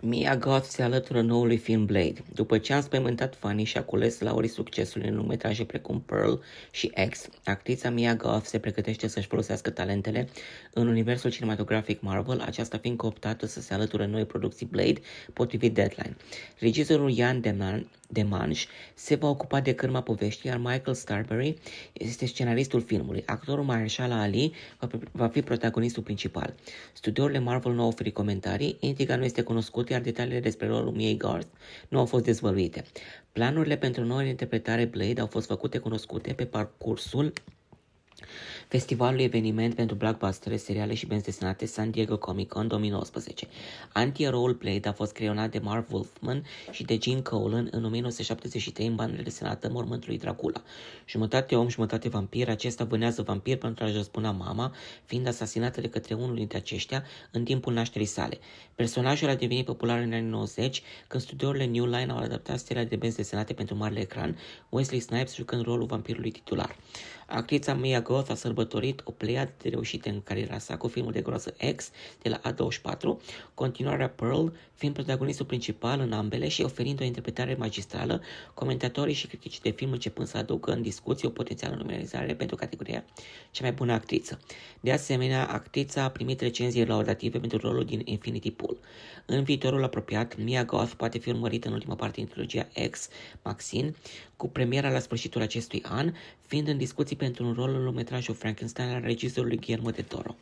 Mia Goth se alătură noului film Blade. După ce a înspăimântat fanii și a cules laurii succesului în lungmetraje precum Pearl și X, actrița Mia Goth se pregătește să-și folosească talentele în universul cinematografic Marvel, aceasta fiind cooptată să se alăture noi producții Blade, potrivit Deadline. Regizorul Ian Deman, Demanș se va ocupa de cârma poveștii, iar Michael Starbury este scenaristul filmului. Actorul Mahershala Ali va fi protagonistul principal. Studiourile Marvel nu au oferit comentarii, intriga nu este cunoscută, iar detaliile despre rolul Miei Garth nu au fost dezvăluite. Planurile pentru noua interpretare Blade au fost făcute cunoscute pe parcursul festivalul eveniment pentru blockbuster, seriale și benzi desenate San Diego Comic Con 2019. Anti Role Played a fost creionat de Marv Wolfman și de Gene Colan în 1973 în bandele desenată Mormântului Dracula. Jumătate om, jumătate vampir, acesta vânează vampir pentru a-și răspuna mama, fiind asasinată de către unul dintre aceștia în timpul nașterii sale. Personajul a devenit popular în anii 90 când studiourile New Line au adaptat seria de benzi desenate pentru marele ecran, Wesley Snipes jucând rolul vampirului titular. Actrița Mia Goth a sărbătorit o pleiadă de reușite în cariera sa cu filmul de groază X de la A24, continuarea Pearl, fiind protagonistul principal în ambele și oferind o interpretare magistrală, comentatorii și criticii de film începând să aducă în discuție o potențială nominalizare pentru categoria cea mai bună actriță. De asemenea, actrița a primit recenzii laudative pentru rolul din Infinity Pool. În viitorul apropiat, Mia Goth poate fi urmărită în ultima parte din trilogia X, Maxine, cu premiera la sfârșitul acestui an, fiind în discuții pentru un rol în lungmetrajul Frankenstein al regizorului Guillermo de Toro.